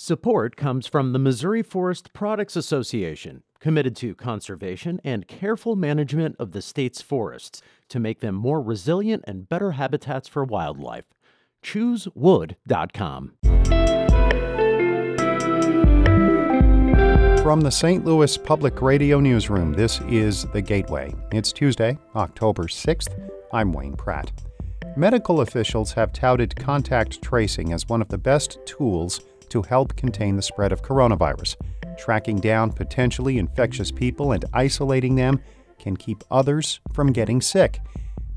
Support comes from the Missouri Forest Products Association, committed to conservation and careful management of the state's forests to make them more resilient and better habitats for wildlife. ChooseWood.com. From the St. Louis Public Radio Newsroom, this is The Gateway. It's Tuesday, October 6th. I'm Wayne Pratt. Medical officials have touted contact tracing as one of the best tools to help contain the spread of coronavirus. Tracking down potentially infectious people and isolating them can keep others from getting sick.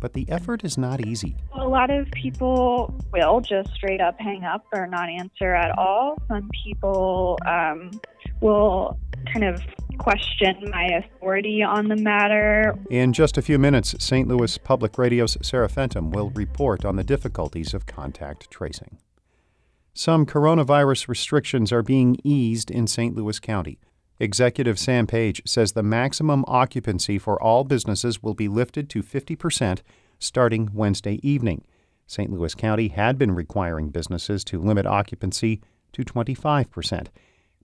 But the effort is not easy. A lot of people will just straight up hang up or not answer at all. Some people um, will kind of question my authority on the matter. In just a few minutes, St. Louis Public Radio's Sarah Fentem will report on the difficulties of contact tracing. Some coronavirus restrictions are being eased in St. Louis County. Executive Sam Page says the maximum occupancy for all businesses will be lifted to 50% starting Wednesday evening. St. Louis County had been requiring businesses to limit occupancy to 25%.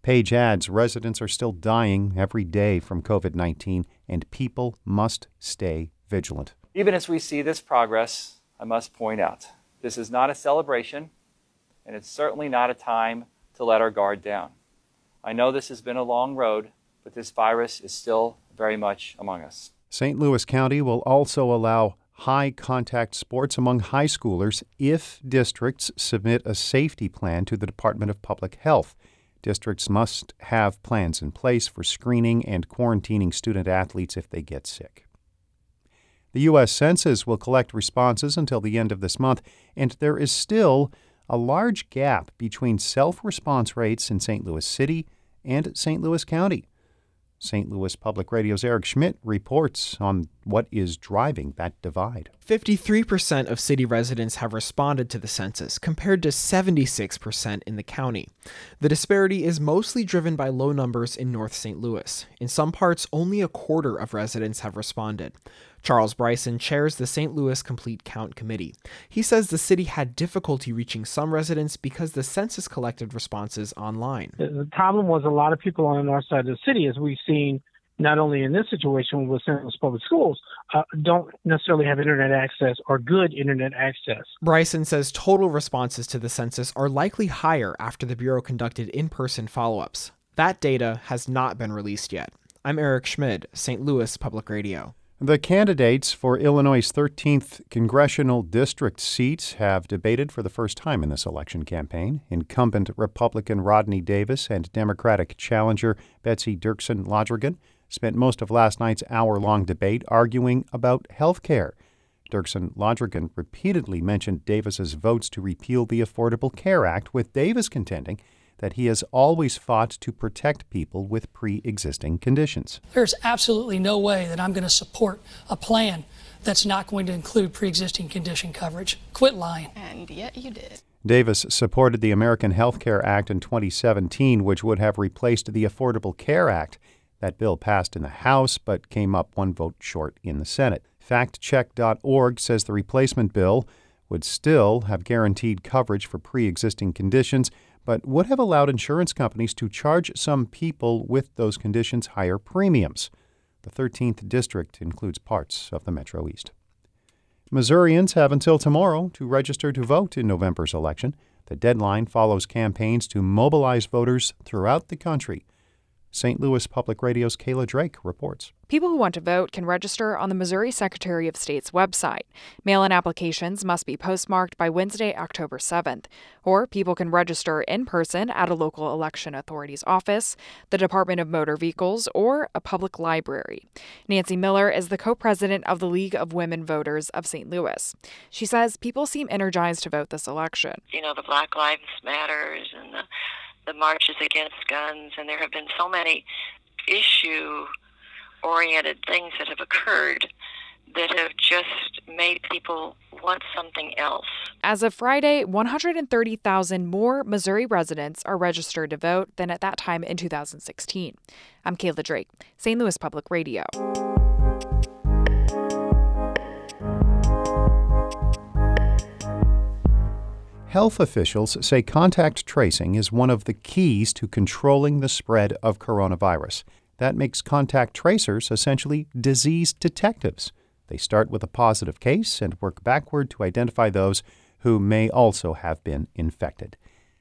Page adds residents are still dying every day from COVID 19 and people must stay vigilant. Even as we see this progress, I must point out this is not a celebration and it's certainly not a time to let our guard down. I know this has been a long road, but this virus is still very much among us. St. Louis County will also allow high contact sports among high schoolers if districts submit a safety plan to the Department of Public Health. Districts must have plans in place for screening and quarantining student athletes if they get sick. The U.S. Census will collect responses until the end of this month, and there is still a large gap between self response rates in St. Louis City and St. Louis County. St. Louis Public Radio's Eric Schmid reports on what is driving that divide. 53% of city residents have responded to the census, compared to 76% in the county. The disparity is mostly driven by low numbers in North St. Louis. In some parts, only a quarter of residents have responded. Charles Bryson chairs the St. Louis Complete Count Committee. He says the city had difficulty reaching some residents because the census collected responses online. The problem was a lot of people on the north side of the city, as we've seen not only in this situation with St. Louis Public Schools, uh, don't necessarily have internet access or good internet access. Bryson says total responses to the census are likely higher after the Bureau conducted in person follow ups. That data has not been released yet. I'm Eric Schmid, St. Louis Public Radio. The candidates for Illinois' 13th congressional district seats have debated for the first time in this election campaign. Incumbent Republican Rodney Davis and Democratic challenger Betsy Dirksen Londrigan spent most of last night's hour long debate arguing about health care. Dirksen Londrigan repeatedly mentioned Davis's votes to repeal the Affordable Care Act, with Davis contending that he has always fought to protect people with pre existing conditions. There's absolutely no way that I'm going to support a plan that's not going to include pre existing condition coverage. Quit lying. And yet you did. Davis supported the American Health Care Act in 2017, which would have replaced the Affordable Care Act. That bill passed in the House but came up one vote short in the Senate. FactCheck.org says the replacement bill would still have guaranteed coverage for pre existing conditions, but would have allowed insurance companies to charge some people with those conditions higher premiums. The 13th district includes parts of the Metro East. Missourians have until tomorrow to register to vote in November's election. The deadline follows campaigns to mobilize voters throughout the country. St. Louis Public Radio's Kayla Drake reports. People who want to vote can register on the Missouri Secretary of State's website. Mail in applications must be postmarked by Wednesday, October 7th. Or people can register in person at a local election authority's office, the Department of Motor Vehicles, or a public library. Nancy Miller is the co president of the League of Women Voters of St. Louis. She says people seem energized to vote this election. You know, the Black Lives Matters and the the marches against guns, and there have been so many issue oriented things that have occurred that have just made people want something else. As of Friday, 130,000 more Missouri residents are registered to vote than at that time in 2016. I'm Kayla Drake, St. Louis Public Radio. Health officials say contact tracing is one of the keys to controlling the spread of coronavirus. That makes contact tracers essentially disease detectives. They start with a positive case and work backward to identify those who may also have been infected.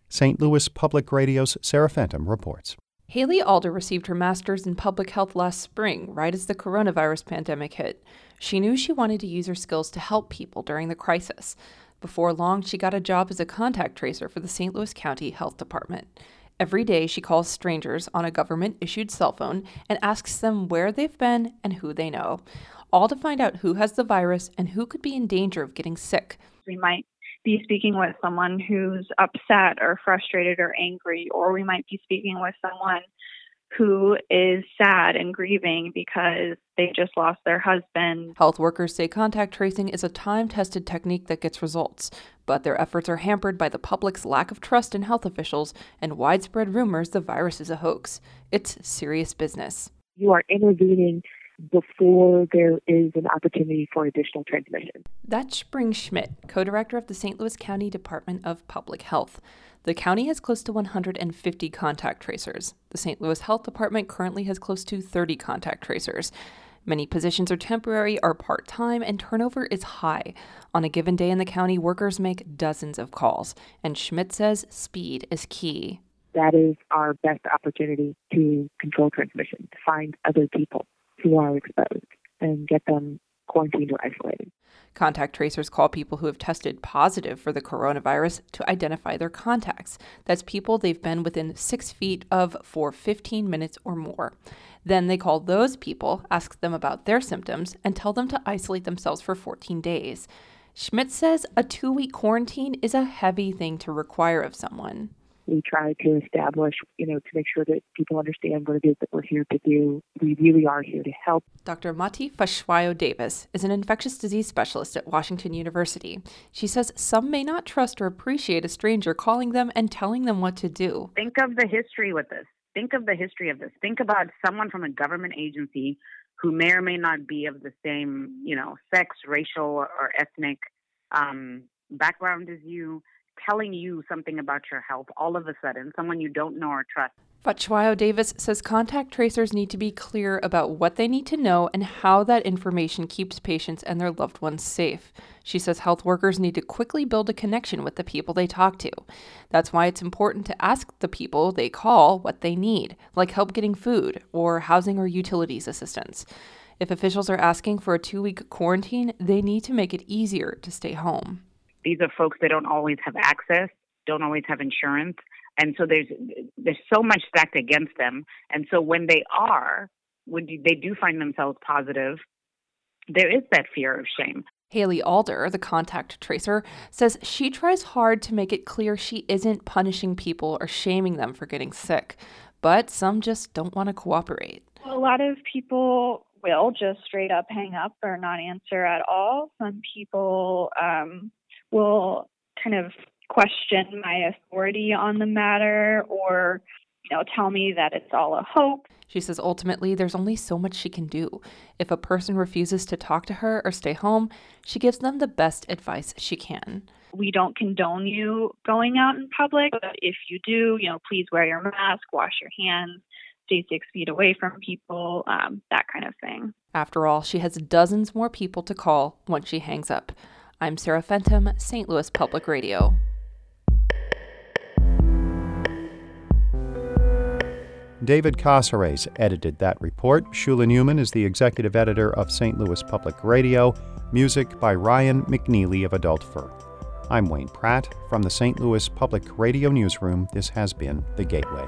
St. Louis Public Radio's Sarah Fentem reports. Haley Alder received her master's in public health last spring, right as the coronavirus pandemic hit. She knew she wanted to use her skills to help people during the crisis. Before long, she got a job as a contact tracer for the St. Louis County Health Department. Every day, she calls strangers on a government issued cell phone and asks them where they've been and who they know, all to find out who has the virus and who could be in danger of getting sick. We might be speaking with someone who's upset or frustrated or angry, or we might be speaking with someone who is sad and grieving because they just lost their husband. Health workers say contact tracing is a time tested technique that gets results, but their efforts are hampered by the public's lack of trust in health officials and widespread rumors the virus is a hoax. It's serious business. You are intervening before there is an opportunity for additional transmission. That's Spring Schmidt, co director of the St. Louis County Department of Public Health. The county has close to 150 contact tracers. The St. Louis Health Department currently has close to 30 contact tracers. Many positions are temporary or part time, and turnover is high. On a given day in the county, workers make dozens of calls, and Schmidt says speed is key. That is our best opportunity to control transmission, to find other people who are exposed and get them quarantined or isolated. Contact tracers call people who have tested positive for the coronavirus to identify their contacts. That's people they've been within six feet of for 15 minutes or more. Then they call those people, ask them about their symptoms, and tell them to isolate themselves for 14 days. Schmidt says a two week quarantine is a heavy thing to require of someone we try to establish, you know, to make sure that people understand what it is that we're here to do. We really are here to help. Dr. Mati Hlatshwayo Davis is an infectious disease specialist at Washington University. She says some may not trust or appreciate a stranger calling them and telling them what to do. Think of the history with this. Think of the history of this. Think about someone from a government agency who may or may not be of the same, you know, sex, racial, or ethnic um, background as you telling you something about your health all of a sudden, someone you don't know or trust. Hlatshwayo Davis says contact tracers need to be clear about what they need to know and how that information keeps patients and their loved ones safe. She says health workers need to quickly build a connection with the people they talk to. That's why it's important to ask the people they call what they need, like help getting food or housing or utilities assistance. If officials are asking for a two week quarantine, they need to make it easier to stay home. These are folks that don't always have access, don't always have insurance, and so there's there's so much stacked against them. And so when they are, when they do find themselves positive, there is that fear of shame. Haley Alder, the contact tracer, says she tries hard to make it clear she isn't punishing people or shaming them for getting sick, but some just don't want to cooperate. A lot of people will just straight up hang up or not answer at all. Some people um, will kind of question my authority on the matter or you know tell me that it's all a hoax. She says ultimately there's only so much she can do. If a person refuses to talk to her or stay home she gives them the best advice she can. We don't condone you going out in public but if you do you know please wear your mask wash your hands stay six feet away from people um, that kind of thing. After all she has dozens more people to call once she hangs up I'm Sarah Fentem, St. Louis Public Radio. David Cazares edited that report. Shula Neuman is the executive editor of St. Louis Public Radio. Music by Ryan McNeely of Adult Fur. I'm Wayne Pratt from the St. Louis Public Radio Newsroom. This has been The Gateway.